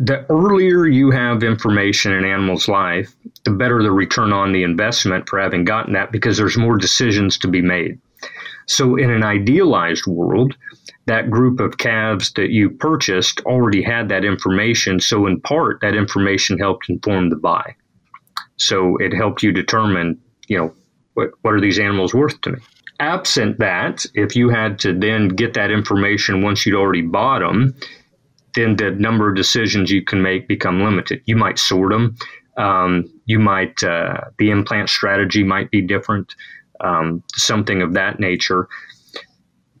The earlier you have information in an animal's life, the better the return on the investment for having gotten that because there's more decisions to be made. So, in an idealized world, that group of calves that you purchased already had that information. So, in part, that information helped inform the buy. So, it helped you determine, you know, what, what are these animals worth to me? Absent that, if you had to then get that information once you'd already bought them, then the number of decisions you can make become limited. You might sort them. Um, you might uh, the implant strategy might be different, um, something of that nature.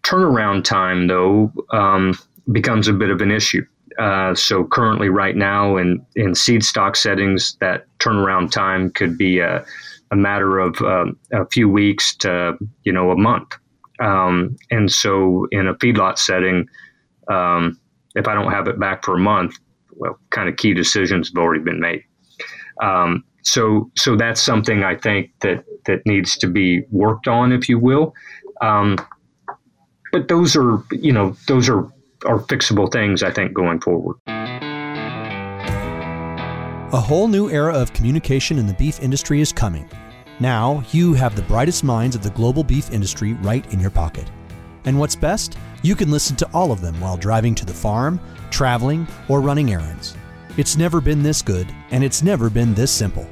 Turnaround time, though, um, becomes a bit of an issue. Uh, so currently, right now, in in seed stock settings, that turnaround time could be a, a matter of um, a few weeks to you know a month. Um, and so, in a feedlot setting, um, if I don't have it back for a month, well, kind of key decisions have already been made. Um, so, so that's something I think that that needs to be worked on, if you will. Um, but those are, you know, those are are fixable things. I think going forward. A whole new era of communication in the beef industry is coming. Now, you have the brightest minds of the global beef industry right in your pocket. And what's best? You can listen to all of them while driving to the farm, traveling, or running errands. It's never been this good, and it's never been this simple.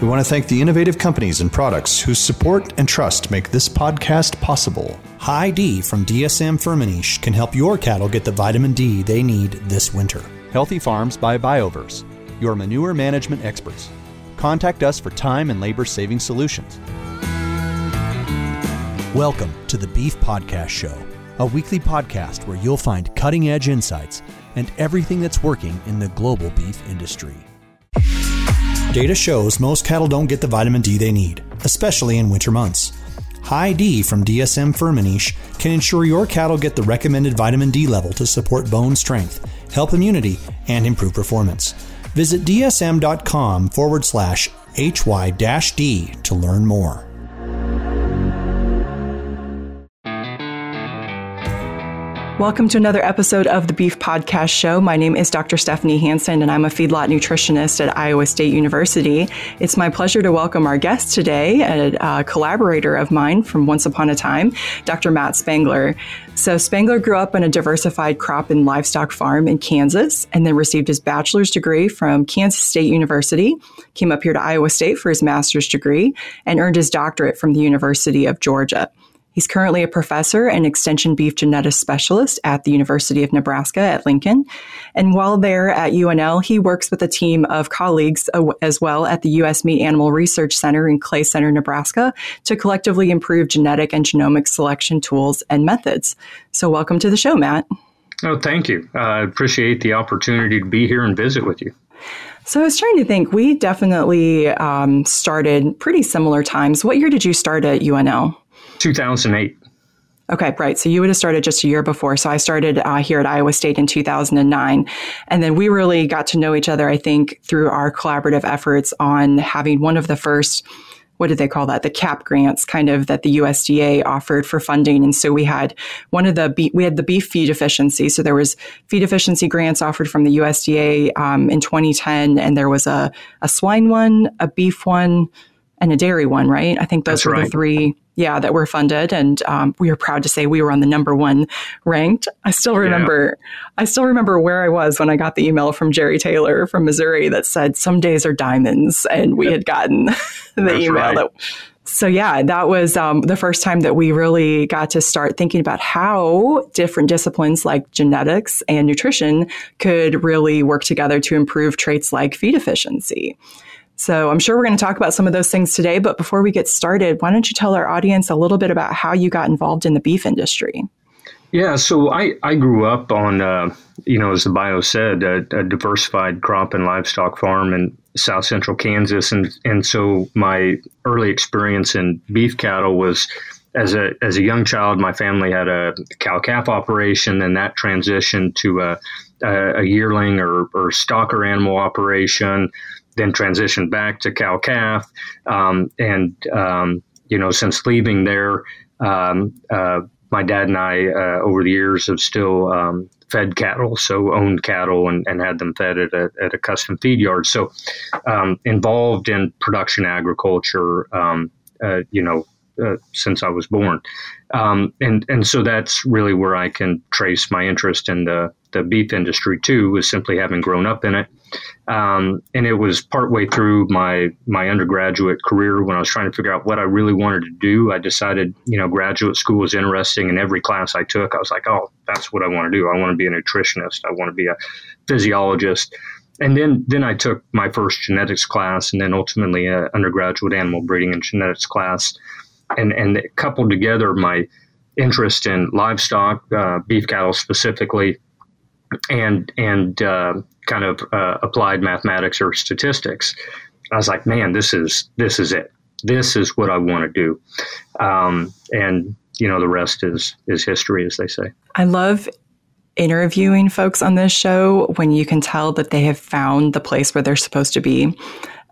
We want to thank the innovative companies and products whose support and trust make this podcast possible. Hy-D from DSM Firmenich can help your cattle get the vitamin D they need this winter. Healthy Farms by BioVerse, your manure management experts. Contact us for time and labor saving solutions. Welcome to the Beef Podcast Show, a weekly podcast where you'll find cutting edge insights and everything that's working in the global beef industry. Data shows most cattle don't get the vitamin D they need, especially in winter months. Hy-D from DSM Firmenich can ensure your cattle get the recommended vitamin D level to support bone strength, help immunity, and improve performance. Visit dsm.com forward slash HY D to learn more. Welcome to another episode of the Beef Podcast Show. My name is Dr. Stephanie Hansen, and I'm a feedlot nutritionist at Iowa State University. It's my pleasure to welcome our guest today, a, a collaborator of mine from Once Upon a Time, Dr. Matt Spangler. So, Spangler grew up on a diversified crop and livestock farm in Kansas and then received his bachelor's degree from Kansas State University, came up here to Iowa State for his master's degree, and earned his doctorate from the University of Georgia. He's currently a professor and extension beef genetics specialist at the University of Nebraska at Lincoln. And while there at UNL, he works with a team of colleagues as well at the U.S. Meat Animal Research Center in Clay Center, Nebraska, to collectively improve genetic and genomic selection tools and methods. So, welcome to the show, Matt. Oh, thank you. Uh, I appreciate the opportunity to be here and visit with you. So I was trying to think. We definitely um, started pretty similar times. What year did you start at UNL? 2008. Okay, right. So you would have started just a year before. So I started uh, here at Iowa State in 2009. And then we really got to know each other, I think, through our collaborative efforts on having one of the first, what did they call that? The CAP grants kind of that the USDA offered for funding. And so we had one of the, we had the beef feed efficiency. So there was feed efficiency grants offered from the USDA um, in 2010. And there was a, a swine one, a beef one, and a dairy one, right? I think those That's were right. the three, yeah, that were funded, and um, we are proud to say we were on the number one ranked. I still remember, yeah. I still remember where I was when I got the email from Jerry Taylor from Missouri that said some days are diamonds, and we had gotten the That's email right. that. So yeah, that was um, the first time that we really got to start thinking about how different disciplines like genetics and nutrition could really work together to improve traits like feed efficiency. So I'm sure we're going to talk about some of those things today. But before we get started, why don't you tell our audience a little bit about how you got involved in the beef industry? Yeah, so I, I grew up on, uh, you know, as the bio said, a, a, diversified crop and livestock farm in south central Kansas. And, and so my early experience in beef cattle was as a, as a young child, my family had a cow calf operation, and that transitioned to a, a, yearling or, or stocker animal operation then transitioned back to calf. Um, and, um, you know, since leaving there, um, uh, my dad and I, uh, over the years, have still um, fed cattle, so owned cattle and, and had them fed at a, at a custom feed yard. So um, involved in production agriculture, um, uh, you know, uh, since I was born. Um, and, and so that's really where I can trace my interest in the, the beef industry too, was simply having grown up in it. Um, and it was partway through my my undergraduate career when I was trying to figure out what I really wanted to do. I decided, you know, graduate school was interesting, and every class I took, I was like, oh, that's what I want to do. I want to be a nutritionist. I want to be a physiologist. And then then I took my first genetics class, and then ultimately an undergraduate animal breeding and genetics class, and and coupled together my interest in livestock, uh, beef cattle specifically, and and uh, kind of uh, applied mathematics or statistics. I was like, man, this is this is it. This is what I want to do, um, and you know the rest is is history, as they say. I love interviewing folks on this show when you can tell that they have found the place where they're supposed to be,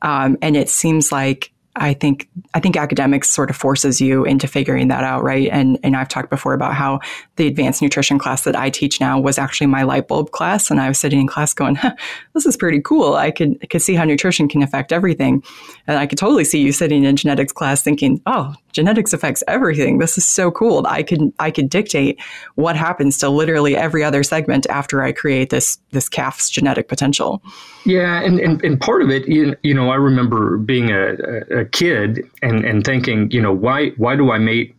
um, and it seems like I think I think academics sort of forces you into figuring that out, right? And and I've talked before about how the advanced nutrition class that I teach now was actually my light bulb class, and I was sitting in class going, huh, "This is pretty cool. I could I could see how nutrition can affect everything," and I could totally see you sitting in genetics class thinking, "Oh, genetics affects everything. This is so cool. I could I could dictate what happens to literally every other segment after I create this this calf's genetic potential." Yeah, and, and, and part of it, you, you know, I remember being a, a kid and, and thinking, you know, why why do I mate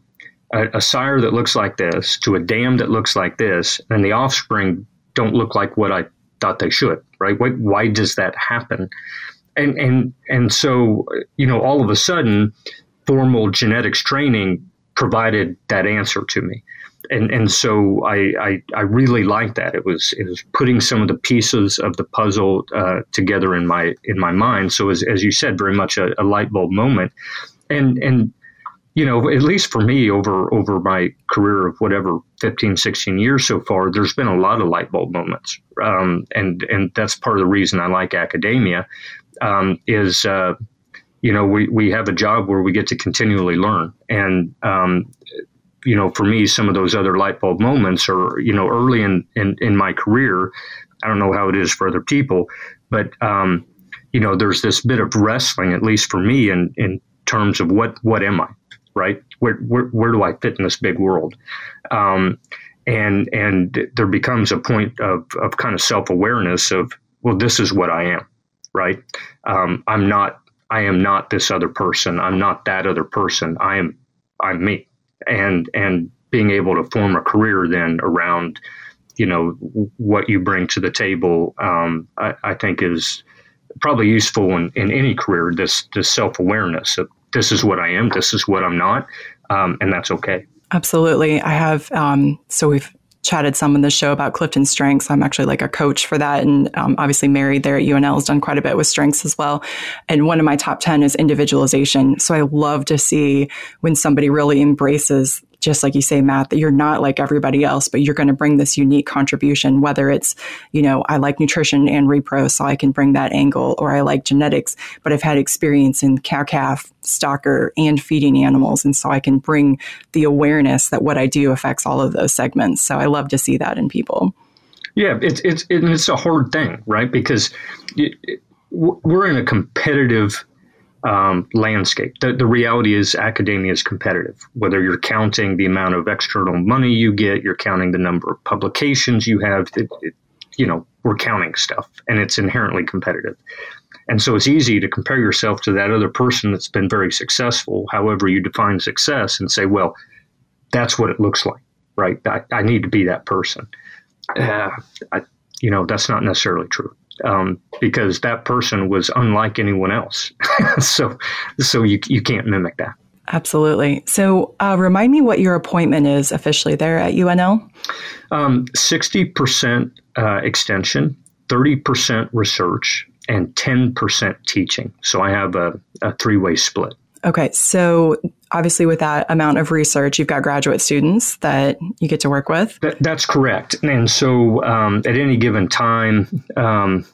a, a, sire that looks like this to a dam that looks like this, and the offspring don't look like what I thought they should, right? Why, why does that happen? And and and so, you know, all of a sudden, formal genetics training provided that answer to me and and so I, I, I really liked that. It was it was putting some of the pieces of the puzzle uh, together in my in my mind. So as as you said, very much a, a, light bulb moment, and and you know at least for me over over my career of whatever 15 16 years so far there's been a lot of light bulb moments um, and and that's part of the reason i like academia um, is uh, you know we, we have a job where we get to continually learn and um, you know, for me, some of those other light bulb moments are, you know, early in, in, in my career. I don't know how it is for other people, but, um, you know, there's this bit of wrestling, at least for me, in, in terms of what, what am I, right? Where, where, where do I fit in this big world? Um, and, and there becomes a point of, of kind of self awareness of, well, this is what I am, right? Um, I'm not, I am not this other person. I'm not that other person. I am, I'm me and and being able to form a career then around you know what you bring to the table um, I, I, think is probably useful in, in any career this this self-awareness of this is what i am this is what i'm not um, and that's okay absolutely i have um, so we've chatted some in the show about Clifton Strengths. I'm actually like a coach for that, and um, obviously married there at UNL has done quite a bit with strengths as well. And one of my top ten is individualization. So I love to see when somebody really embraces just like you say, Matt, that you're not like everybody else, but you're going to bring this unique contribution, whether it's, you know, I like nutrition and repro, so I can bring that angle, or I like genetics, but I've had experience in cow calf, stocker, and feeding animals. And so I can bring the awareness that what I do affects all of those segments. So I love to see that in people. Yeah, it's, it's, it's a hard thing, right? Because it, it, we're in a competitive um, landscape. The, the reality is academia is competitive. Whether you're counting the amount of external money you get, you're counting the number of publications you have. It, it, you know, we're counting stuff, and it's inherently competitive. And so it's easy to compare yourself to that other person that's been very successful, however you define success, and say, well, that's what it looks like, right? I, I need to be that person. Uh, I, you know, that's not necessarily true um, because that person was unlike anyone else. so, so you you can't mimic that. Absolutely. So, uh, remind me what your appointment is officially there at UNL. Um, sixty percent uh, extension, thirty percent research, and ten percent teaching. So I have a, a three way split. Okay, so obviously, with that amount of research, you've got graduate students that you get to work with. That, that's correct. And so, um, at any given time, um,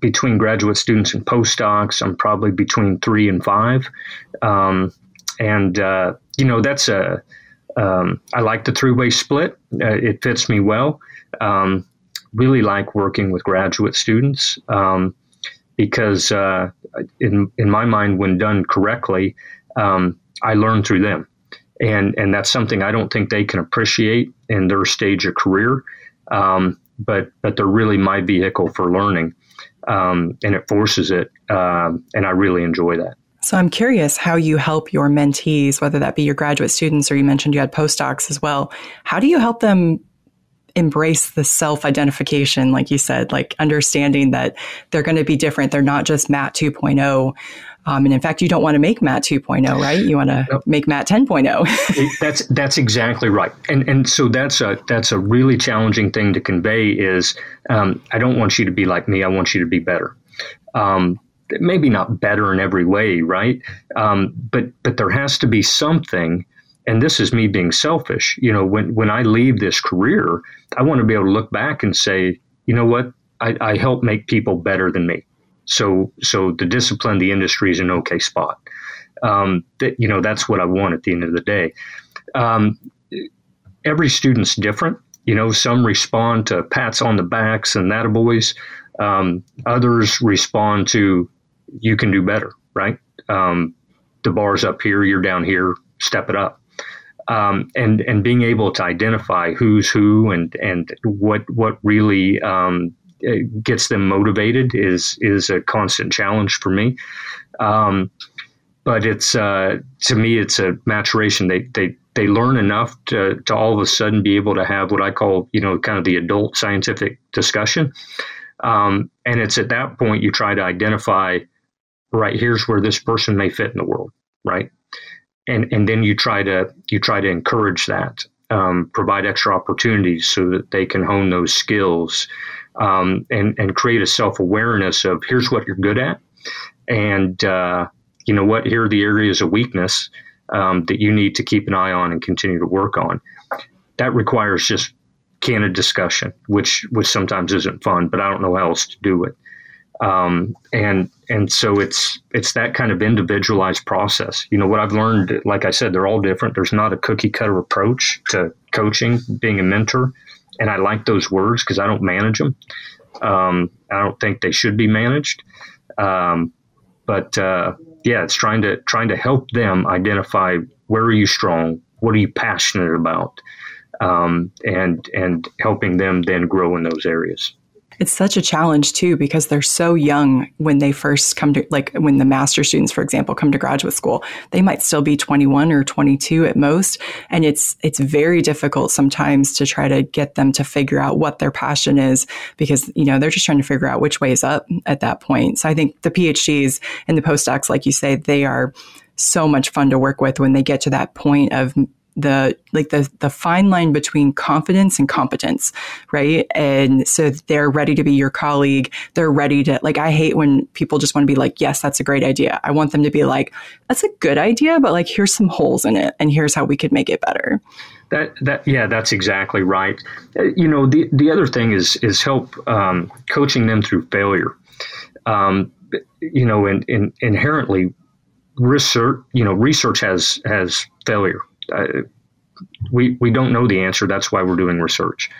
between graduate students and postdocs, I'm probably between three and five. Um, and, uh, you know, that's a, um, I like the three way split, uh, it fits me well. um, really like working with graduate students um, because, uh, in in my mind, when done correctly, um, I learn through them, and and that's something I don't think they can appreciate in their stage of career. Um, but but they're really my vehicle for learning, um, and it forces it, um, and I really enjoy that. So I'm curious how you help your mentees, whether that be your graduate students or you mentioned you had postdocs as well. How do you help them embrace the self identification, like you said, like understanding that they're going to be different. They're not just Matt 2.0. Um, and in fact, you don't want to make Matt 2.0, right? You want to nope. make Matt 10.0. that's that's exactly right, and and so that's a that's a really challenging thing to convey. Is um, I don't want you to be like me. I want you to be better. Um, maybe not better in every way, right? Um, but but there has to be something and this is me being selfish. You know, when when I leave this career, I want to be able to look back and say, you know what, I, I help make people better than me. So so the discipline, the industry is an okay spot. Um, that you know that's what I want at the end of the day. Um, every student's different. You know, some respond to pats on the backs and that boys. Um, others respond to you can do better, right? Um, the bar's up here, you're down here, step it up um, and and being able to identify who's who and and what what really um, gets them motivated is is a constant challenge for me. Um, but it's uh, to me it's a maturation. They they they learn enough to to all of a sudden be able to have what I call you know kind of the adult scientific discussion. Um, and it's at that point you try to identify right here's where this person may fit in the world right and and then you try to you try to encourage that, um, provide extra opportunities so that they can hone those skills, um, and and create a self awareness of here's what you're good at, and uh, you know what here are the areas of weakness um, that you need to keep an eye on and continue to work on. That requires just candid discussion, which which sometimes isn't fun, but I don't know how else to do it. Um, and and so it's it's that kind of individualized process. You know what I've learned, like I said, they're all different. There's not a cookie cutter approach to coaching, being a mentor, and I like those words because I don't manage them. Um, I don't think they should be managed. Um, but uh, yeah, it's trying to trying to help them identify where are you strong, what are you passionate about, um, and and helping them then grow in those areas. It's such a challenge too because they're so young when they first come to like when the master students for example come to graduate school. They might still be 21 or 22 at most and it's it's very difficult sometimes to try to get them to figure out what their passion is because you know they're just trying to figure out which way is up at that point. So I think the PhDs and the postdocs like you say they are so much fun to work with when they get to that point of the like the the fine line between confidence and competence, right? And so they're ready to be your colleague. They're ready to like I hate when people just want to be like, "Yes, that's a great idea." I want them to be like, "That's a good idea, but like here's some holes in it and here's how we could make it better." That that yeah, that's exactly right. Uh, you know, the the other thing is is help um, coaching them through failure. Um, you know, in, in inherently research, you know, research has has failure we we don't know the answer. That's why we're doing research,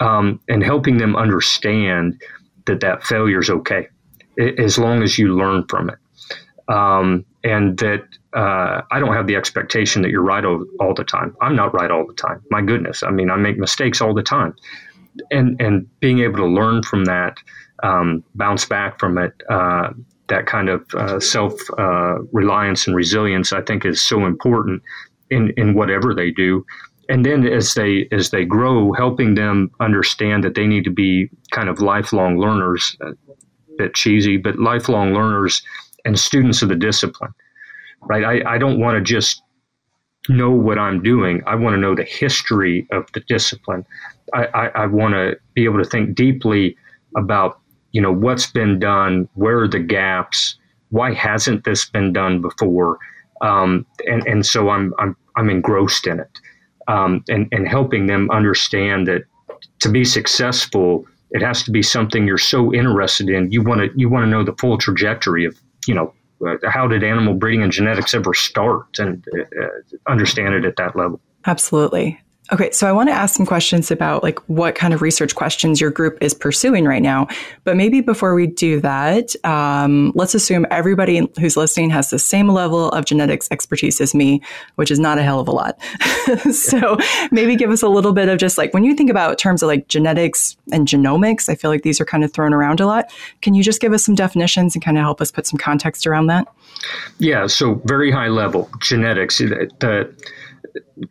um, and helping them understand that that failure is okay, as long as you learn from it, um, and that uh, I don't have the expectation that you're right all, all the time. I'm not right all the time. My goodness, I mean, I make mistakes all the time, and and being able to learn from that, um, bounce back from it. Uh, that kind of uh, self uh, reliance and resilience, I think, is so important in, in whatever they do. And then as they as they grow, helping them understand that they need to be kind of lifelong learners, a bit cheesy, but lifelong learners and students of the discipline. Right? I, I don't want to just know what I'm doing. I want to know the history of the discipline. I, I, I want to be able to think deeply about, you know, what's been done, where are the gaps, why hasn't this been done before, um, and and so I'm I'm I'm engrossed in it, um, and and helping them understand that to be successful, it has to be something you're so interested in. You want to you want to know the full trajectory of you know uh, how did animal breeding and genetics ever start, and uh, understand it at that level. Absolutely. Okay, so I want to ask some questions about like what kind of research questions your group is pursuing right now. But maybe before we do that, um, let's assume everybody who's listening has the same level of genetics expertise as me, which is not a hell of a lot. so maybe give us a little bit of just like when you think about terms of like genetics and genomics, I feel like these are kind of thrown around a lot. Can you just give us some definitions and kind of help us put some context around that? Yeah, so very high level genetics.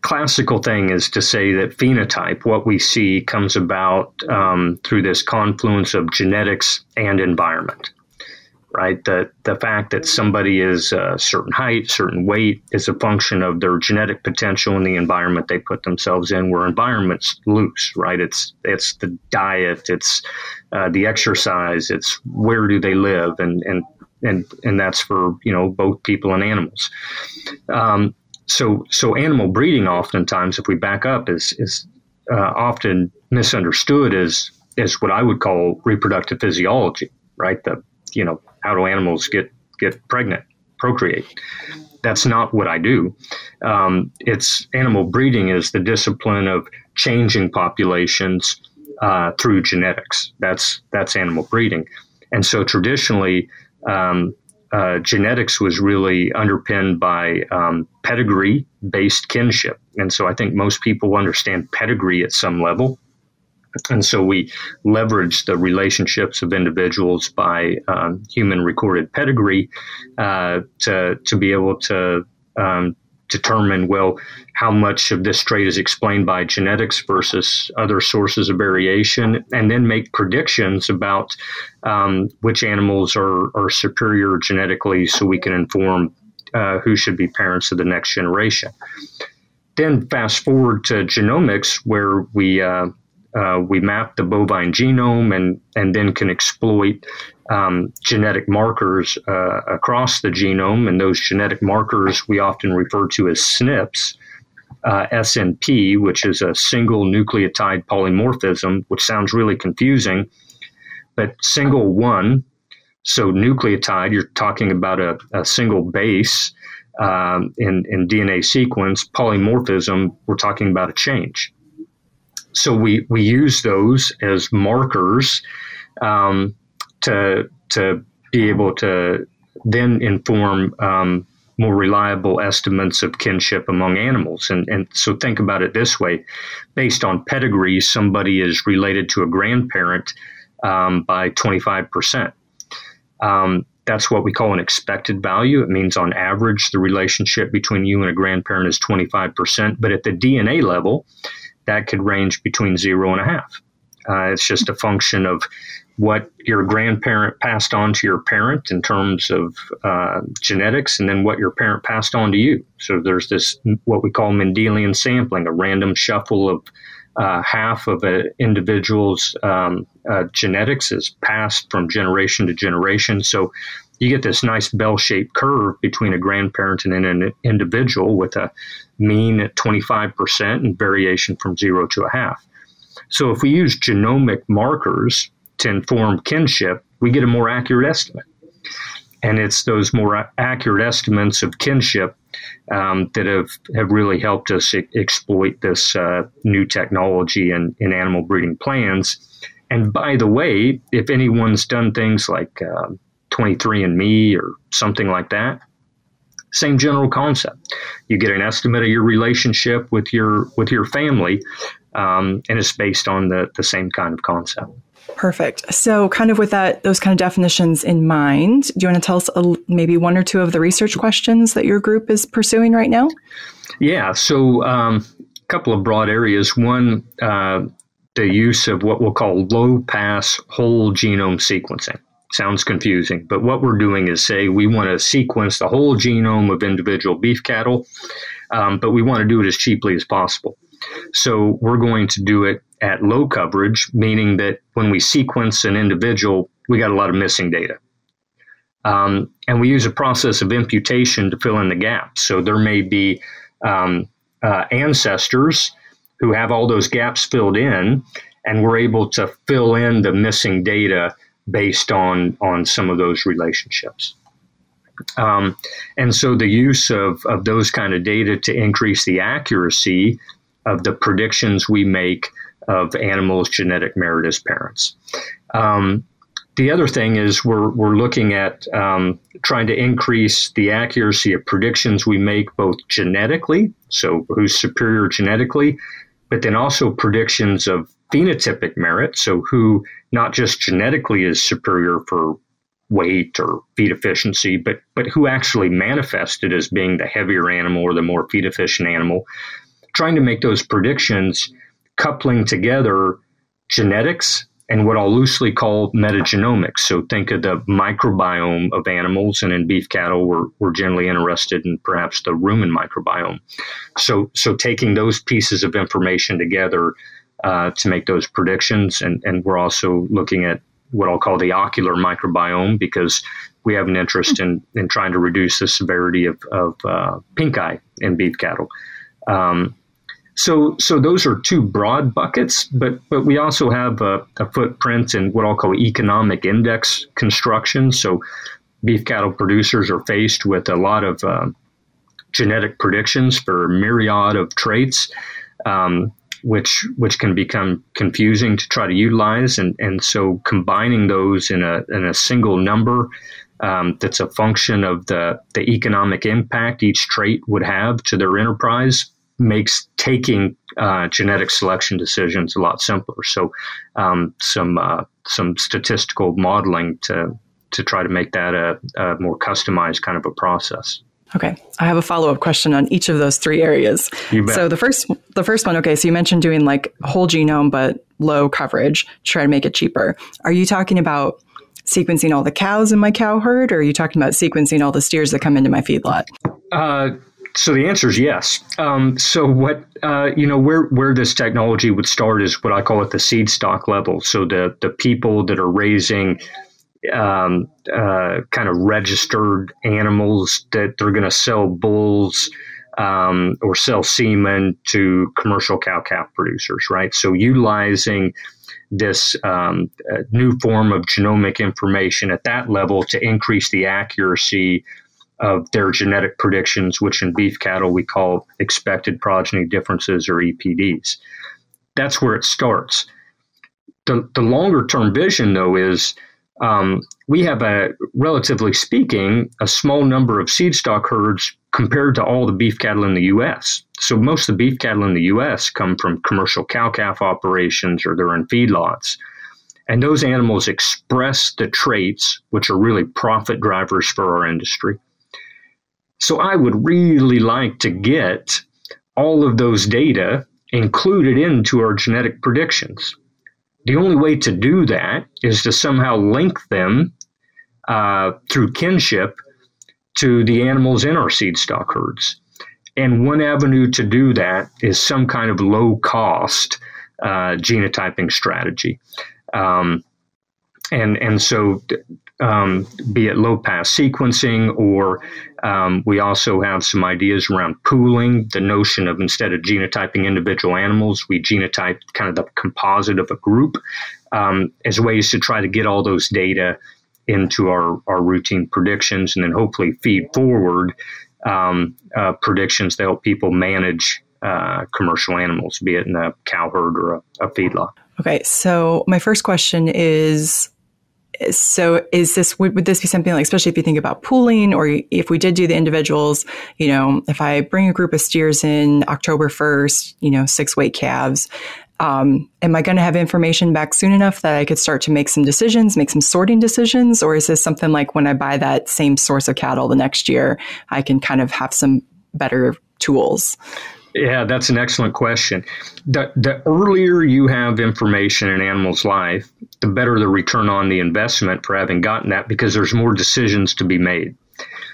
Classical thing is to say that phenotype, what we see, comes about um, through this confluence of genetics and environment. Right, the the fact that somebody is a certain height, certain weight, is a function of their genetic potential and the environment they put themselves in. Where environment's loose, right? It's it's the diet, it's uh, the exercise, it's where do they live, and and and and that's for you know both people and animals. Um, so so animal breeding oftentimes if we back up is is uh, often misunderstood as as what I would call reproductive physiology right? The you know how do animals get get pregnant procreate? That's not what I do. Um, it's animal breeding is the discipline of changing populations uh, through genetics. That's that's animal breeding. And so traditionally um, uh, genetics was really underpinned by um, pedigree based kinship. And so I think most people understand pedigree at some level. And so we leverage the relationships of individuals by um, human recorded pedigree uh, to, to be able to um, determine, well, how much of this trait is explained by genetics versus other sources of variation, and then make predictions about um, which animals are, are superior genetically so we can inform uh, who should be parents of the next generation. Then fast forward to genomics, where we uh, uh, we map the bovine genome and and then can exploit um, genetic markers uh, across the genome, and those genetic markers we often refer to as SNPs. Uh, SNP, which is a single nucleotide polymorphism, which sounds really confusing, but single one, so nucleotide, you're talking about a, a single base um, in, in DNA sequence. Polymorphism, we're talking about a change. So we, we use those as markers um, to to be able to then inform um, more reliable estimates of kinship among animals. And, and so think about it this way based on pedigree, somebody is related to a grandparent um, by 25%. Um, that's what we call an expected value. It means on average, the relationship between you and a grandparent is 25%. But at the DNA level, that could range between zero and a half. Uh, it's just a function of what your grandparent passed on to your parent in terms of uh, genetics, and then what your parent passed on to you. So there's this what we call Mendelian sampling, a random shuffle of uh, half of an individual's um, uh, genetics is passed from generation to generation. So you get this nice bell-shaped curve between a grandparent and an individual with a mean at 25% and variation from zero to a half. So if we use genomic markers to inform kinship, we get a more accurate estimate. And it's those more accurate estimates of kinship um, that have, have really helped us exploit this uh, new technology in, in animal breeding plans. And by the way, if anyone's done things like uh, 23andMe or something like that, same general concept. You get an estimate of your relationship with your with your family, um, and it's based on the the same kind of concept. Perfect. So, kind of with that, those kind of definitions in mind, do you want to tell us a, maybe one or two of the research questions that your group is pursuing right now? Yeah. So, um, a couple of broad areas. One, uh, the use of what we'll call low pass whole genome sequencing. Sounds confusing, but what we're doing is say we want to sequence the whole genome of individual beef cattle, um, but we want to do it as cheaply as possible. So we're going to do it at low coverage, meaning that when we sequence an individual, we got a lot of missing data. Um, and we use a process of imputation to fill in the gaps. So there may be um, uh, ancestors who have all those gaps filled in, and we're able to fill in the missing data based on on some of those relationships. Um, and so the use of, of those kind of data to increase the accuracy of the predictions we make of animals' genetic merit as parents. Um, the other thing is we're, we're looking at um, trying to increase the accuracy of predictions we make both genetically, so who's superior genetically, but then also predictions of phenotypic merit, so who not just genetically is superior for weight or feed efficiency, but but who actually manifested as being the heavier animal or the more feed efficient animal, trying to make those predictions coupling together genetics and what I'll loosely call metagenomics. So think of the microbiome of animals, and in beef cattle, we're, we're generally interested in perhaps the rumen microbiome. So, so taking those pieces of information together uh, to make those predictions, and, and we're also looking at what I'll call the ocular microbiome because we have an interest in, in trying to reduce the severity of, of uh, pink eye in beef cattle. Um, so, so those are two broad buckets, but but we also have a, a footprint in what I'll call economic index construction. So, beef cattle producers are faced with a lot of uh, genetic predictions for a myriad of traits, um, which which can become confusing to try to utilize, and and so combining those in a in a single number. Um, that's a function of the, the economic impact each trait would have to their enterprise makes taking uh, genetic selection decisions a lot simpler. So, um, some uh, some statistical modeling to to try to make that a, a more customized kind of a process. Okay, I have a follow up question on each of those three areas. So the first the first one, okay, so you mentioned doing like whole genome but low coverage, try to make it cheaper. Are you talking about sequencing all the cows in my cow herd, or are you talking about sequencing all the steers that come into my feedlot? Uh, so the answer is yes. Um, so what uh, you know where where this technology would start is what I call at the seed stock level. So the the people that are raising um, uh, kind of registered animals that they're going to sell bulls um, or sell semen to commercial cow calf producers, right? So utilizing this um, uh, new form of genomic information at that level to increase the accuracy of their genetic predictions, which in beef cattle we call expected progeny differences or EPDs. That's where it starts. The, the longer term vision, though, is um, we have a, relatively speaking, a small number of seed stock herds compared to all the beef cattle in the U.S. So most of the beef cattle in the U.S. come from commercial cow calf operations or they're in feedlots. And those animals express the traits which are really profit drivers for our industry. So I would really like to get all of those data included into our genetic predictions. The only way to do that is to somehow link them uh, through kinship to the animals in our seed stock herds. And one avenue to do that is some kind of low cost uh, genotyping strategy. Um, and, and so um, be it low pass sequencing, or um, we also have some ideas around pooling the notion of instead of genotyping individual animals, we genotype kind of the composite of a group um, as ways to try to get all those data into our, our routine predictions and then hopefully feed forward um, uh, predictions to help people manage uh, commercial animals, be it in a cow herd or a, a feedlot. Okay, so my first question is so is this would, would this be something like especially if you think about pooling or if we did do the individuals you know if i bring a group of steers in october 1st you know six weight calves um, am i going to have information back soon enough that i could start to make some decisions make some sorting decisions? Or is this something like when i buy that same source of cattle the next year i can kind of have some better tools yeah, that's an excellent question. The, the earlier you have information in an animal's life, the better the return on the investment for having gotten that because there's more decisions to be made.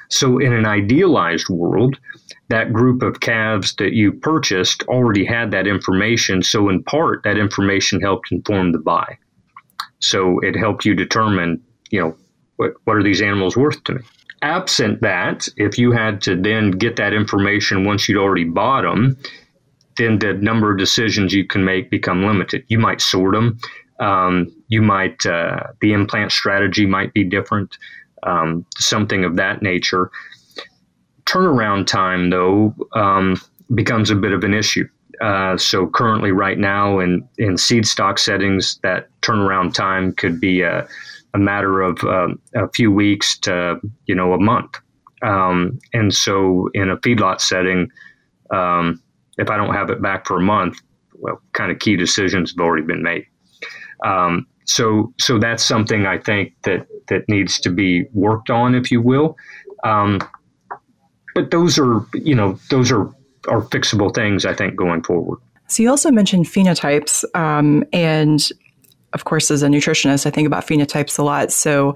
So, in an idealized world, that group of calves that you purchased already had that information. So, in part, that information helped inform the buy. So, it helped you determine, you know, what, what are these animals worth to me? Absent that, if you had to then get that information once you'd already bought them, then the number of decisions you can make become limited. You might sort them. Um, you might uh, the implant strategy might be different, um, something of that nature. Turnaround time, though, um, becomes a bit of an issue. Uh, so currently, right now, in in seed stock settings, that turnaround time could be a, a matter of uh, a few weeks to you know a month. Um, and so, in a feedlot setting, um, if I don't have it back for a month, well, kind of key decisions have already been made. Um, so, so that's something I think that that needs to be worked on, if you will. Um, but those are, you know, those are are fixable things. I think going forward. So you also mentioned phenotypes, um, and of course, as a nutritionist, I think about phenotypes a lot. So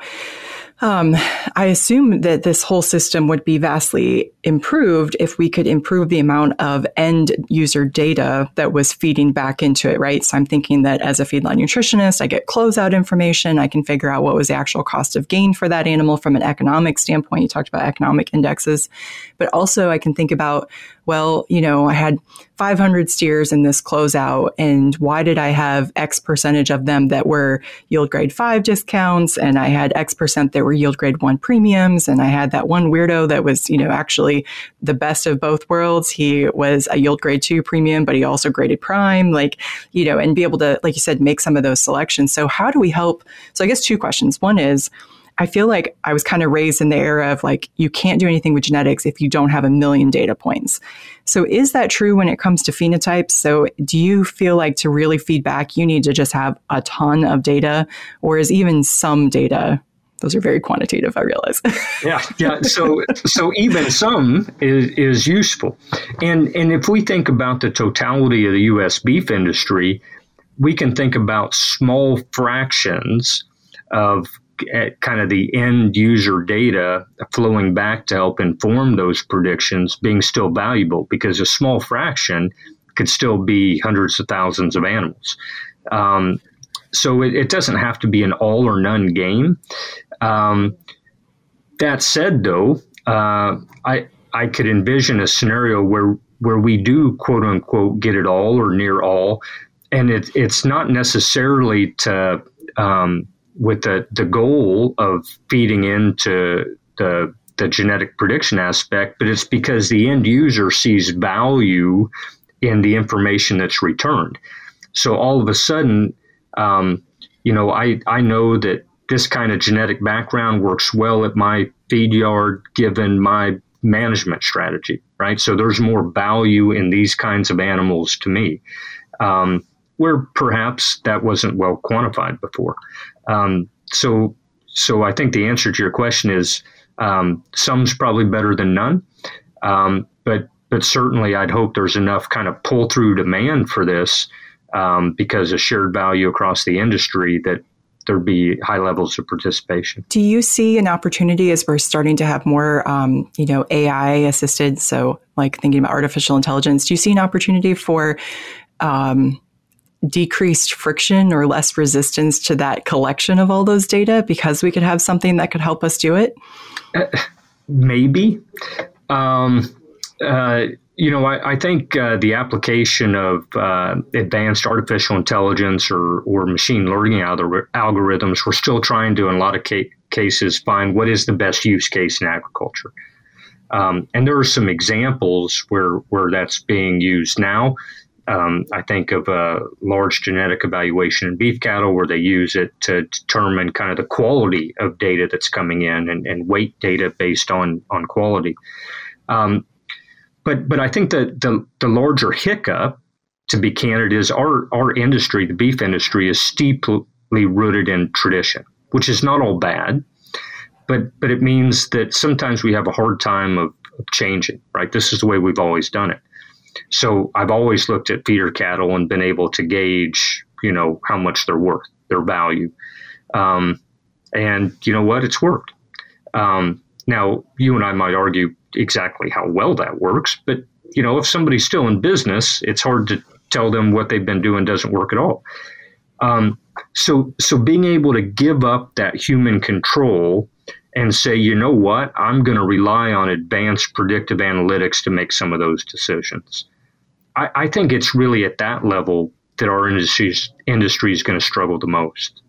um, I assume that this whole system would be vastly improved if we could improve the amount of end user data that was feeding back into it, right? So I'm thinking that as a feedlot nutritionist, I get closeout information. I can figure out what was the actual cost of gain for that animal from an economic standpoint. You talked about economic indexes, but also I can think about well, you know, I had 500 steers in this closeout, and why did I have X percentage of them that were yield grade five discounts, and I had X percent that were yield grade one premiums, and I had that one weirdo that was, you know, actually the best of both worlds. He was a yield grade two premium, but he also graded prime, like, you know, and be able to, like you said, make some of those selections. So, how do we help? So, I guess two questions. One is, I feel like I was kind of raised in the era of like, you can't do anything with genetics if you don't have a million data points. So, is that true when it comes to phenotypes? So, do you feel like to really feedback, you need to just have a ton of data, or is even some data? Those are very quantitative, I realize. yeah, yeah. So, so even some is, is useful, and and if we think about the totality of the U.S. beef industry, we can think about small fractions of at kind of the end user data flowing back to help inform those predictions being still valuable because a small fraction could still be hundreds of thousands of animals. Um, so it, it, doesn't have to be an all or none game. Um, that said, though, uh, I I could envision a scenario where where we do quote unquote get it all or near all, and it, it's not necessarily to um, with the, the goal of feeding into the the genetic prediction aspect, but it's because the end user sees value in the information that's returned. So all of a sudden, um, you know, I, I know that this kind of genetic background works well at my feed yard given my management strategy, right? So there's more value in these kinds of animals to me. Um, where perhaps that wasn't well quantified before. Um, so, so I think the answer to your question is um, some's probably better than none, um, but but certainly I'd hope there's enough kind of pull through demand for this um, because of shared value across the industry that there'd be high levels of participation. Do you see an opportunity as we're starting to have more, um, you know, AI assisted? So, like thinking about artificial intelligence, do you see an opportunity for um, decreased friction or less resistance to that collection of all those data because we could have something that could help us do it? Uh, maybe. Um, uh, you know, I, I think uh, the application of uh, advanced artificial intelligence or, or machine learning algorithms, we're still trying to, in a lot of ca- cases, find what is the best use case in agriculture. Um, and there are some examples where, where that's being used now. Um, I think of a large genetic evaluation in beef cattle where they use it to determine kind of the quality of data that's coming in and, and weight data based on on quality. Um, but but I think that the the larger hiccup, to be candid, is our our industry, the beef industry, is steeply rooted in tradition, which is not all bad, but but it means that sometimes we have a hard time of, of changing. Right, this is the way we've always done it. So I've always looked at feeder cattle and been able to gauge, you know, how much they're worth, their value. Um, and you know what? It's worked. Um, now, you and I might argue exactly how well that works, but you know, if somebody's still in business, it's hard to tell them what they've been doing doesn't work at all. Um, so, so being able to give up that human control and say, you know what, I'm going to rely on advanced predictive analytics to make some of those decisions. I, I think it's really at that level that our industry is going to struggle the most.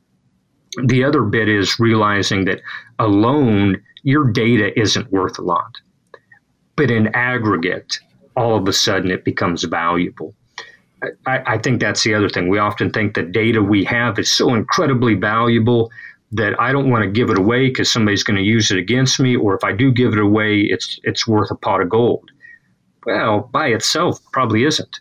The other bit is realizing that alone, your data isn't worth a lot. But in aggregate, all of a sudden it becomes valuable. I, I think that's the other thing. We often think the data we have is so incredibly valuable that I don't want to give it away because somebody's going to use it against me, or if I do give it away, it's it's worth a pot of gold. Well, by itself, probably isn't.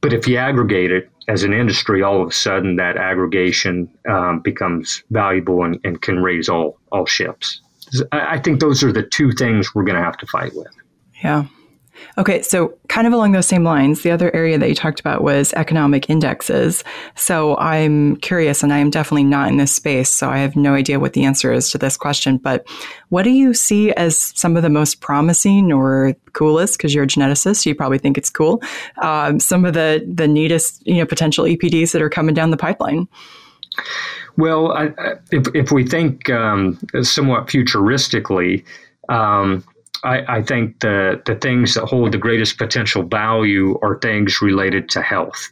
But if you aggregate it as an industry, all of a sudden that aggregation um, becomes valuable and, and, can raise all all ships. I, I think those are the two things we're going to have to fight with. Yeah. Okay, so kind of along those same lines, the other area that you talked about was economic indexes. So I'm curious, and I am definitely not in this space, so I have no idea what the answer is to this question. But what do you see as some of the most promising or coolest? Because you're a geneticist, you probably think it's cool. Um, some of the the neatest, you know, potential EPDs that are coming down the pipeline. Well, I, if if we think um, somewhat futuristically. Um, I, I, think the, the things that hold the greatest potential value are things related to health.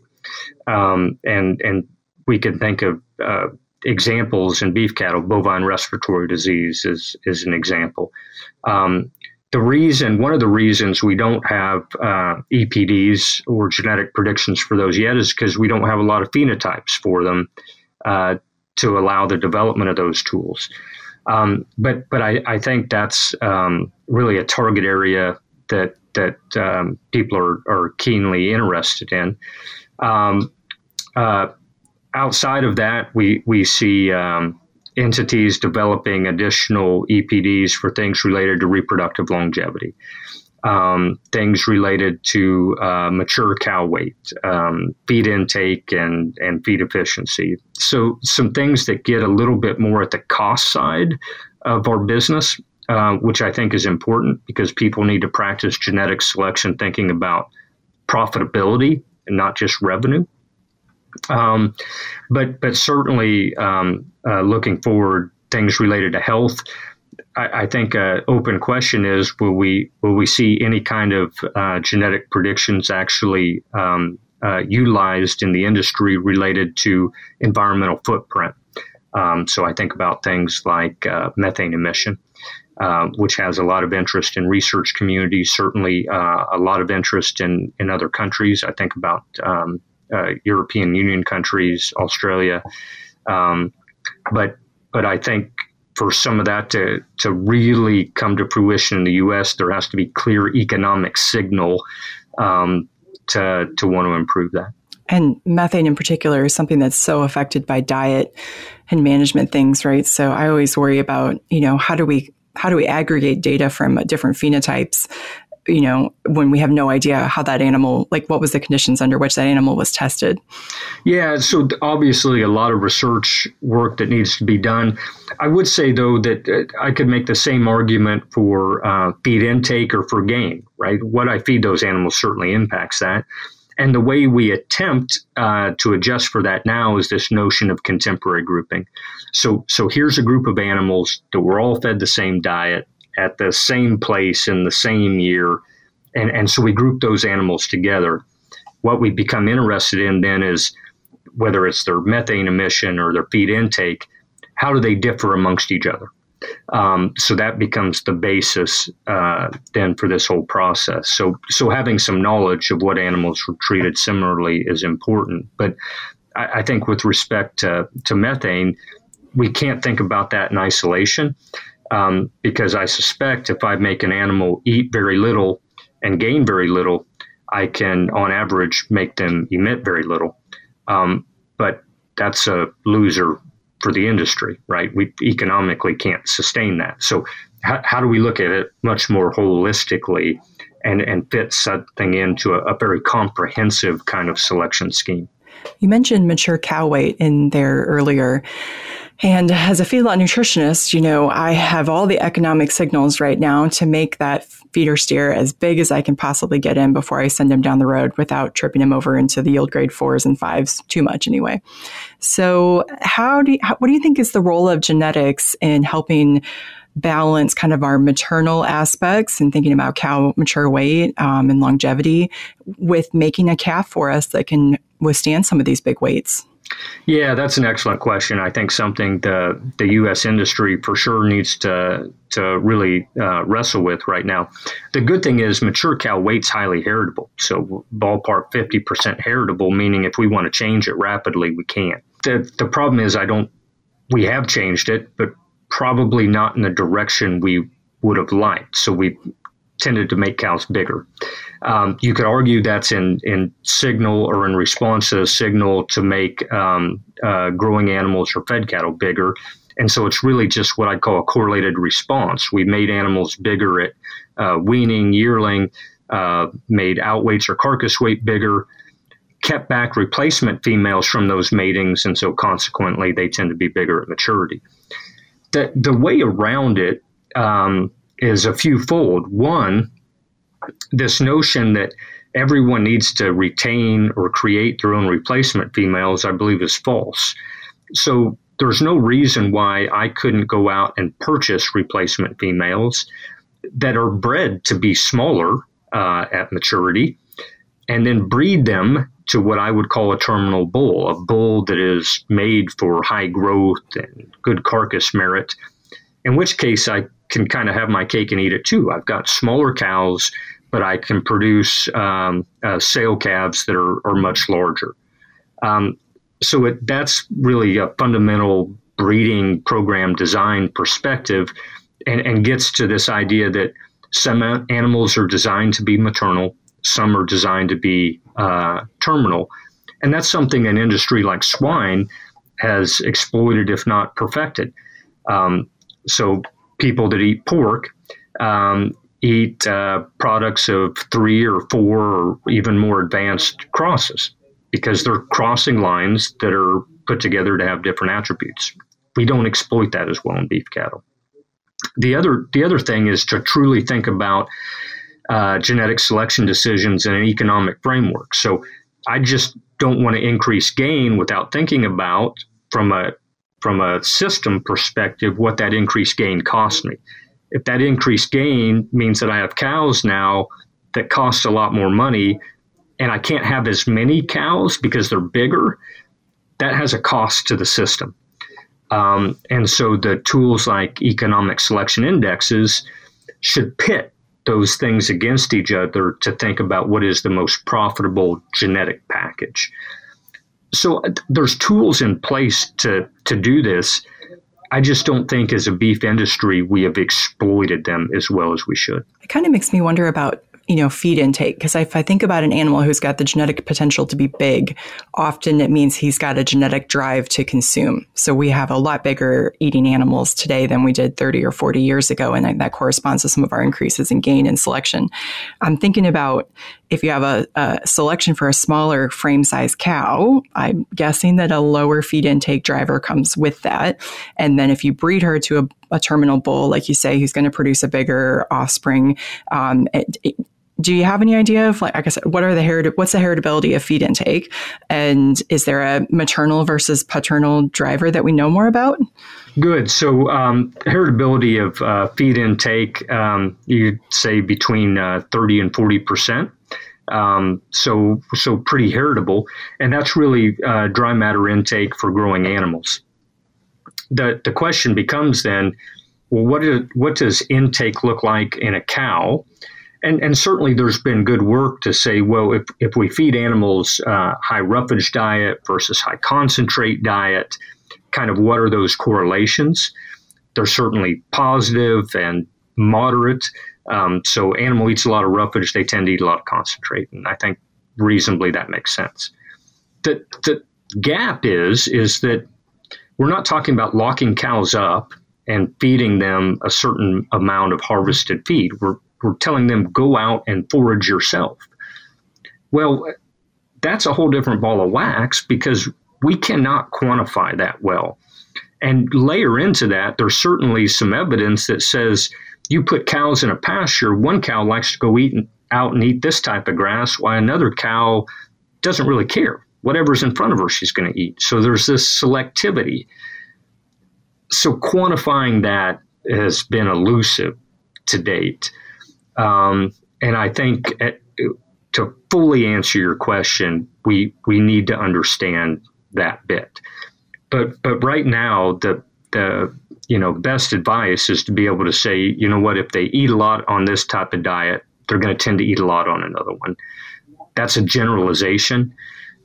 Um, and, and we can think of uh, examples in beef cattle. Bovine respiratory disease is, is an example. Um, the reason, one of the reasons we don't have uh, EPDs or genetic predictions for those yet is because we don't have a lot of phenotypes for them uh, to allow the development of those tools. Um, but but I, I think that's um, really a target area that that um, people are, are keenly interested in. Um, uh, outside of that, we we see um, entities developing additional EPDs for things related to reproductive longevity um, things related to uh, mature cow weight, um, feed intake, and and feed efficiency. So some things that get a little bit more at the cost side of our business, uh, which I think is important because people need to practice genetic selection, thinking about profitability and not just revenue. Um, but but certainly um, uh, looking forward, things related to health. I, I think an open question is: Will we will we see any kind of uh, genetic predictions actually um, uh, utilized in the industry related to environmental footprint? Um, so I think about things like uh, methane emission. Uh, which has a lot of interest in research communities, certainly uh, a lot of interest in, in other countries. I think about um, uh, European Union countries, Australia, um, but but I think for some of that to, to really come to fruition in the U.S., there has to be clear economic signal um, to, to want to improve that. And methane in particular is something that's so affected by diet and management things, right? So I always worry about, you know, how do we how do we aggregate data from different phenotypes you know, when we have no idea how that animal, like what was the conditions under which that animal was tested? Yeah, so obviously a lot of research work that needs to be done. I would say, though, that uh, I could make the same argument for uh, feed intake or for gain, right? What I feed those animals certainly impacts that. And the way we attempt uh, to adjust for that now is this notion of contemporary grouping. So, so here's a group of animals that were all fed the same diet at the same place in the same year. And, and so we group those animals together. What we become interested in then is whether it's their methane emission or their feed intake, how do they differ amongst each other? Um, so that becomes the basis uh, then for this whole process. So, so having some knowledge of what animals were treated similarly is important. But I, I think with respect to, to methane, we can't think about that in isolation um, because I suspect if I make an animal eat very little and gain very little, I can, on average, make them emit very little. Um, but that's a loser for the industry, right? We economically can't sustain that. So, how, how do we look at it much more holistically and, and fit something into a, a very comprehensive kind of selection scheme? You mentioned mature cow weight in there earlier. And as a feedlot nutritionist, you know, I have all the economic signals right now to make that feeder steer as big as I can possibly get in before I send him down the road without tripping him over into the yield grade fours and fives too much anyway. So how do you, how, what do you think is the role of genetics in helping balance kind of our maternal aspects and thinking about cow mature weight um, and longevity with making a calf for us that can withstand some of these big weights? Yeah, that's an excellent question. I think something the the U.S. industry for sure needs to to really uh, wrestle with right now. The good thing is mature cow weight's highly heritable, so ballpark fifty percent heritable, meaning if we want to change it rapidly, we can. The the problem is I don't. We have changed it, but probably not in the direction we would have liked. So we tended to make cows bigger. Um, you could argue that's in, in signal or in response to a signal to make um, uh, growing animals or fed cattle bigger. And so it's really just what I'd call a correlated response. We made animals bigger at uh, weaning, yearling, uh, made outweights or carcass weight bigger, kept back replacement females from those matings, and so consequently they tend to be bigger at maturity. The, the way around it um, is a few fold. One, this notion that everyone needs to retain or create their own replacement females, I believe, is false. So there's no reason why I couldn't go out and purchase replacement females that are bred to be smaller uh, at maturity and then breed them to what I would call a terminal bull, a bull that is made for high growth and good carcass merit, in which case I can kind of have my cake and eat it too. I've got smaller cows, but I can produce um, uh, sale calves that are, are much larger. Um, so it, that's really a fundamental breeding program design perspective and, and gets to this idea that some animals are designed to be maternal, some are designed to be uh, terminal. And that's something an industry like swine has exploited, if not perfected. Um, so people that eat pork um, eat uh, products of three or four or even more advanced crosses because they're crossing lines that are put together to have different attributes. We don't exploit that as well in beef cattle. The other the other thing is to truly think about uh, genetic selection decisions in an economic framework. So I just don't want to increase gain without thinking about from a from a system perspective what that increased gain cost me. If that increased gain means that I have cows now that cost a lot more money and I can't have as many cows because they're bigger, that has a cost to the system. Um, and so the tools like economic selection indexes should pit those things against each other to think about what is the most profitable genetic package so uh, there's tools in place to to do this. I just don't think as a beef industry we have exploited them as well as we should. It kind of makes me wonder about you know, feed intake. Because if I think about an animal who's got the genetic potential to be big, often it means he's got a genetic drive to consume. So we have a lot bigger eating animals today than we did 30 or 40 years ago. And that corresponds to some of our increases in gain and selection. I'm thinking about if you have a, a selection for a smaller frame size cow, I'm guessing that a lower feed intake driver comes with that. And then if you breed her to a a terminal bull, like you say, who's going to produce a bigger offspring. Um, it, it, do you have any idea of like, I said, what are the herit- what's the heritability of feed intake, and is there a maternal versus paternal driver that we know more about? Good. So um, heritability of uh, feed intake, um, you'd say between uh, thirty and forty percent. Um, so so pretty heritable, and that's really uh, dry matter intake for growing animals. The the question becomes then, well, what is, what does intake look like in a cow? And, and certainly there's been good work to say, well, if, if we feed animals uh, high roughage diet versus high concentrate diet, kind of what are those correlations? They're certainly positive and moderate. Um, so animal eats a lot of roughage, they tend to eat a lot of concentrate, and I think reasonably that makes sense. The the gap is is that we're not talking about locking cows up and feeding them a certain amount of harvested feed. We're we're telling them go out and forage yourself. Well, that's a whole different ball of wax because we cannot quantify that well. And layer into that, there's certainly some evidence that says you put cows in a pasture, one cow likes to go eat out and eat this type of grass, while another cow doesn't really care. Whatever's in front of her, she's going to eat. So there's this selectivity. So quantifying that has been elusive to date. Um, and I think at, to fully answer your question, we we need to understand that bit. But but right now the the you know best advice is to be able to say you know what if they eat a lot on this type of diet they're going to tend to eat a lot on another one. That's a generalization,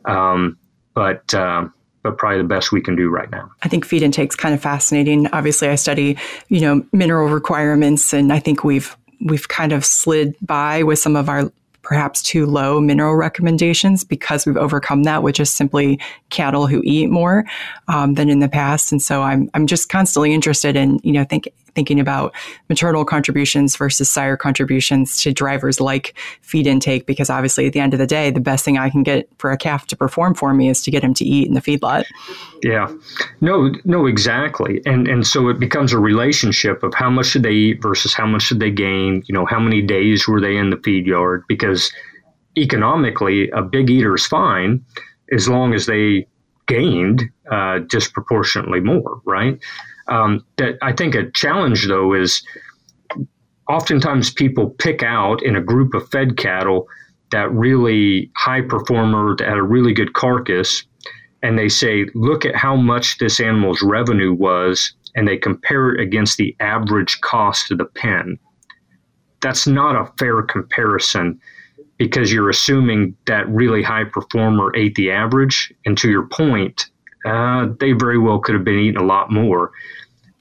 um, but uh, but probably the best we can do right now. I think feed intake is kind of fascinating. Obviously, I study you know mineral requirements, and I think we've we've kind of slid by with some of our perhaps too low mineral recommendations because we've overcome that with just simply cattle who eat more um, than in the past. And so I'm I'm just constantly interested in you know think thinking about maternal contributions versus sire contributions to drivers like feed intake, because obviously at the end of the day, the best thing I can get for a calf to perform for me is to get him to eat in the feedlot. Yeah, no, no, exactly. And, and so it becomes a relationship of how much should they eat versus how much should they gain? You know, how many days were they in the feed yard? Because economically, a big eater is fine as long as they gained uh, disproportionately more, right? Um, that I think a challenge though is oftentimes people pick out in a group of fed cattle that really high performer that had a really good carcass and they say look at how much this animal's revenue was and they compare it against the average cost of the pen. That's not a fair comparison because you're assuming that really high performer ate the average. And to your point uh, they very well could have been eating a lot more.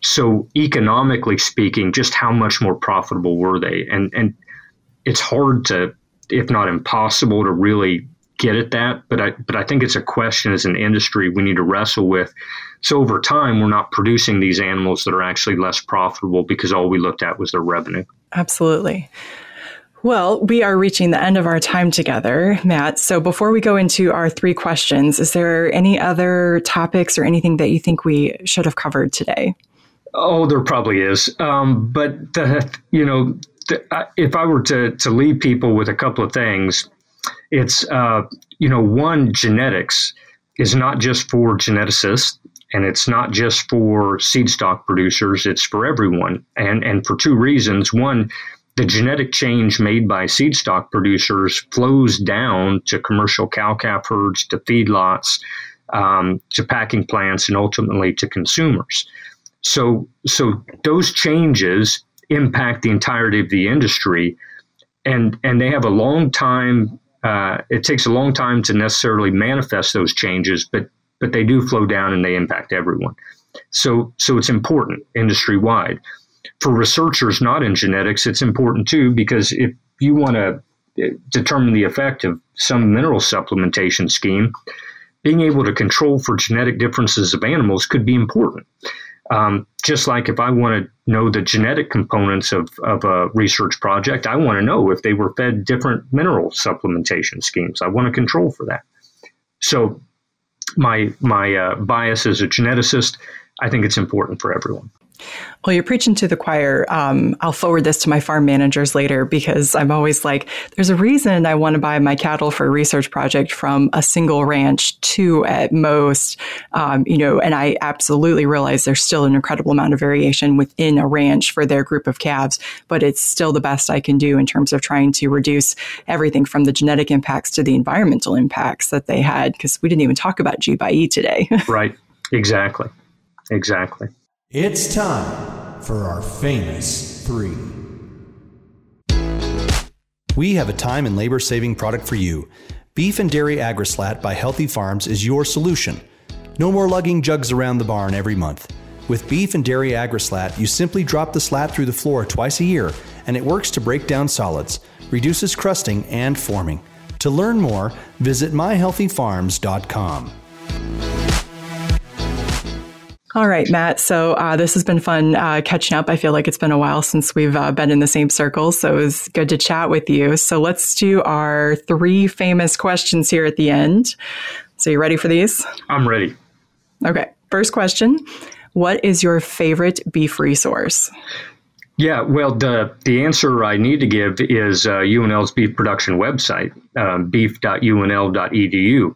So economically speaking, just how much more profitable were they? And and it's hard to, if not impossible, to really get at that. But I but I think it's a question as an industry we need to wrestle with. So over time, we're not producing these animals that are actually less profitable because all we looked at was their revenue. Absolutely. Well, we are reaching the end of our time together, Matt. So before we go into our three questions, is there any other topics or anything that you think we should have covered today? Oh, there probably is. Um, but the, you know, the, if I were to to leave people with a couple of things, it's uh, you know, one genetics is not just for geneticists and it's not just for seed stock producers it's for everyone and and for two reasons one the genetic change made by seed stock producers flows down to commercial cow calf herds, to feedlots, um, to packing plants, and ultimately to consumers. So, so those changes impact the entirety of the industry, and and they have a long time. Uh, it takes a long time to necessarily manifest those changes, but but they do flow down and they impact everyone. So so it's important industry wide for researchers not in genetics, it's important too because if you want to uh, determine the effect of some mineral supplementation scheme, being able to control for genetic differences of animals could be important. Um, just like if I want to know the genetic components of, of a research project, I want to know if they were fed different mineral supplementation schemes. I want to control for that. So, my my uh, bias as a geneticist, I think it's important for everyone. Well, you're preaching to the choir. Um, I'll forward this to my farm managers later because I'm always like, there's a reason I want to buy my cattle for a research project from a single ranch, two at most. Um, you know, and I absolutely realize there's still an incredible amount of variation within a ranch for their group of calves, but it's still the best I can do in terms of trying to reduce everything from the genetic impacts to the environmental impacts that they had. Because we didn't even talk about G by E today. right. Exactly. Exactly. It's time for our famous three. We have a time and labor saving product for you. Beef and Dairy Agrislat by Healthy Farms is your solution. No more lugging jugs around the barn every month. With Beef and Dairy Agrislat, you simply drop the slat through the floor twice a year, and it works to break down solids, reduces crusting and forming. To learn more, visit myhealthyfarms.com. All right, Matt. So uh, this has been fun uh, catching up. I feel like it's been a while since we've uh, been in the same circles, so it was good to chat with you. So let's do our three famous questions here at the end. So you ready for these? I'm ready. Okay. First question: What is your favorite beef resource? Yeah, well, the the answer I need to give is UNL's uh, beef production website, um, beef.unl.edu.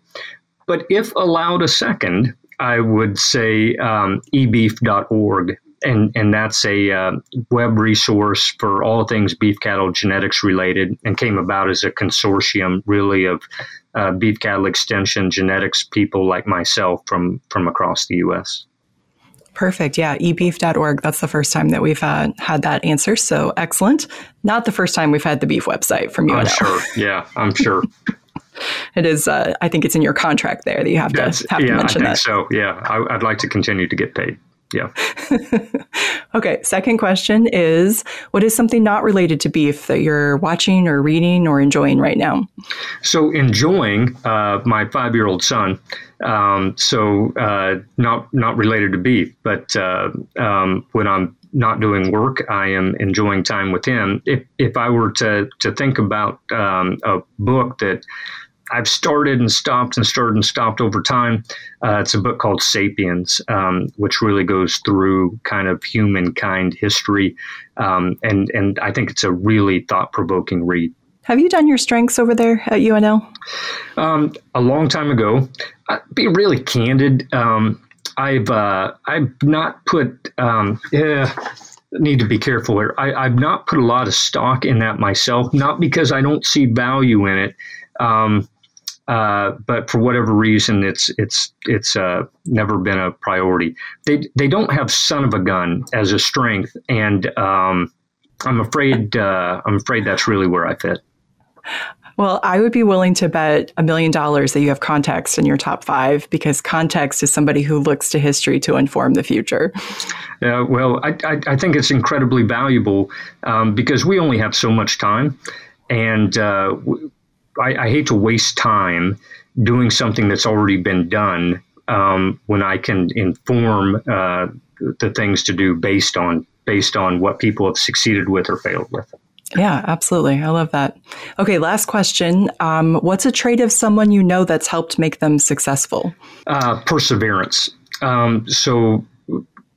But if allowed a second, I would say um, ebeef.org and and that's a uh, web resource for all things beef cattle genetics related, and came about as a consortium, really of uh, beef cattle extension genetics people like myself from from across the U.S. Perfect. Yeah, ebeef.org. That's the first time that we've uh, had that answer. So excellent. Not the first time we've had the beef website from you. I'm sure. Yeah, I'm sure. it is. Uh, I think it's in your contract there that you have That's, to have yeah, to mention I think that. So yeah, I, I'd like to continue to get paid. Yeah. okay. Second question is What is something not related to beef that you're watching or reading or enjoying right now? So, enjoying uh, my five year old son. Um, so, uh, not, not related to beef, but uh, um, when I'm not doing work, I am enjoying time with him. If, if I were to, to think about um, a book that I've started and stopped and started and stopped over time. Uh, it's a book called Sapiens, um, which really goes through kind of humankind history, um, and and I think it's a really thought provoking read. Have you done your strengths over there at UNL? Um, a long time ago. I'd be really candid. Um, I've uh, I've not put um, yeah need to be careful here. I, have not put a lot of stock in that myself, not because I don't see value in it. Um, uh, but for whatever reason, it's it's it's uh, never been a priority. They they don't have son of a gun as a strength, and um, I'm afraid uh, I'm afraid that's really where I fit. Well, I would be willing to bet a million dollars that you have context in your top five because context is somebody who looks to history to inform the future. Uh, well, I, I, I, think it's incredibly valuable um, because we only have so much time. And uh, I, I hate to waste time doing something that's already been done um, when I can inform uh, the things to do based on based on what people have succeeded with or failed with. Yeah, absolutely. I love that. Okay, last question. Um, what's a trait of someone you know that's helped make them successful? Uh, perseverance. Um, so,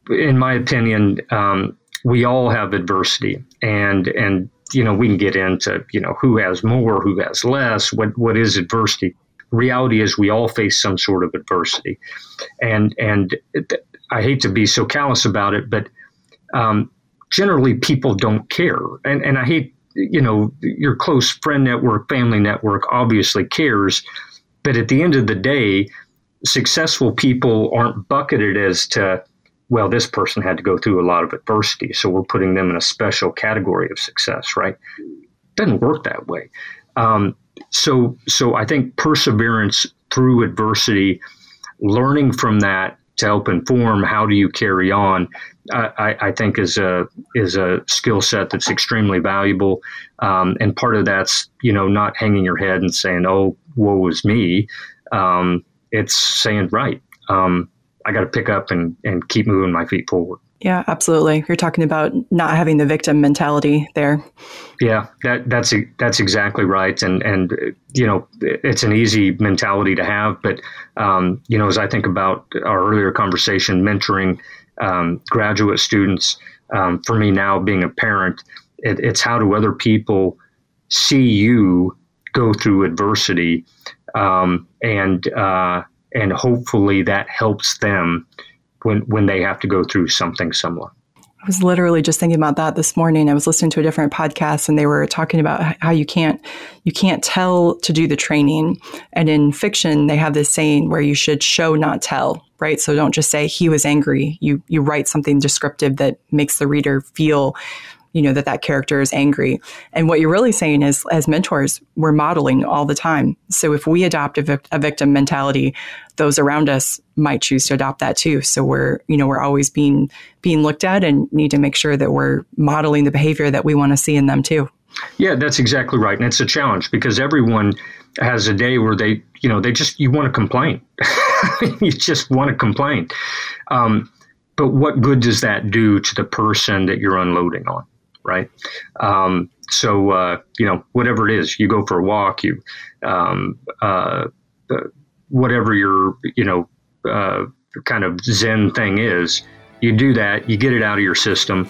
in my opinion, um, we all have adversity, and and you know, we can get into, you know, who has more, who has less, what, what is adversity. Reality is we all face some sort of adversity. And, and I hate to be so callous about it, but um, generally people don't care. And, and I hate, you know, your close friend network, family network obviously cares. But at the end of the day, successful people aren't bucketed as to, well, this person had to go through a lot of adversity, so we're putting them in a special category of success, right? Doesn't work that way. Um, so, so I think perseverance through adversity, learning from that to help inform how do you carry on, I, I think is a is a skill set that's extremely valuable. Um, and part of that's you know not hanging your head and saying, "Oh, woe is me." Um, it's saying, "Right, um, I got to pick up and, and keep moving my feet forward. Yeah, absolutely. You're talking about not having the victim mentality there. Yeah, that that's that's exactly right. And and you know, it's an easy mentality to have, but um, you know, as I think about our earlier conversation, mentoring um, graduate students, um, for me now being a parent, it, it's how do other people see you go through adversity, um, and uh, and hopefully that helps them when when they have to go through something similar. I was literally just thinking about that this morning. I was listening to a different podcast and they were talking about how you can't you can't tell to do the training. And in fiction, they have this saying where you should show not tell, right? So don't just say he was angry. You you write something descriptive that makes the reader feel you know that that character is angry. And what you're really saying is as mentors we're modeling all the time. So if we adopt a, vic- a, victim mentality those around us might choose to adopt that too. So we're you know we're always being being looked at and need to make sure that we're modeling the behavior that we want to see in them too. Yeah that's exactly right and it's a challenge because everyone has a day where they you know they just you want to complain. You just want to complain. Um, but what good does that do to the person that you're unloading on right? Um, so uh, you know, whatever it is, you go for a walk, you um, uh, whatever your you know uh, kind of Zen thing is, you do that, you get it out of your system.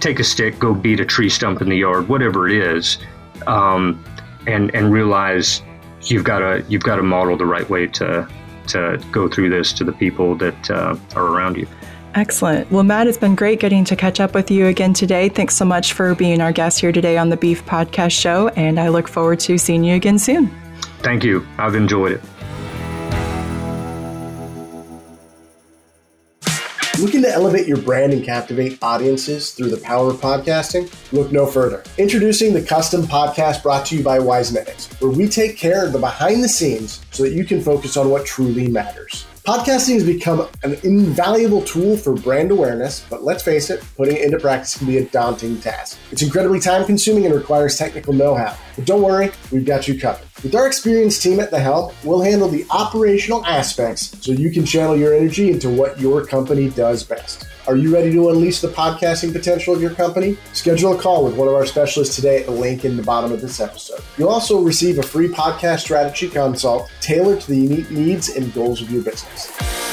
Take a stick, go beat a tree stump in the yard, whatever it is, um, and and realize you've got to you've got to model the right way to to go through this to the people that uh, are around you. Excellent. Well, Matt, it's been great getting to catch up with you again today. Thanks so much for being our guest here today on the Beef Podcast Show, and I look forward to seeing you again soon. Thank you. I've enjoyed it. Looking to elevate your brand and captivate audiences through the power of podcasting? Look no further. Introducing the custom podcast brought to you by Wisenetics, where we take care of the behind the scenes so that you can focus on what truly matters. Podcasting has become an invaluable tool for brand awareness, but let's face it, putting it into practice can be a daunting task. It's incredibly time consuming and requires technical know how. But don't worry, we've got you covered. With our experienced team at the helm, we'll handle the operational aspects so you can channel your energy into what your company does best. Are you ready to unleash the podcasting potential of your company? Schedule a call with one of our specialists today at the link in the bottom of this episode. You'll also receive a free podcast strategy consult tailored to the unique needs and goals of your business.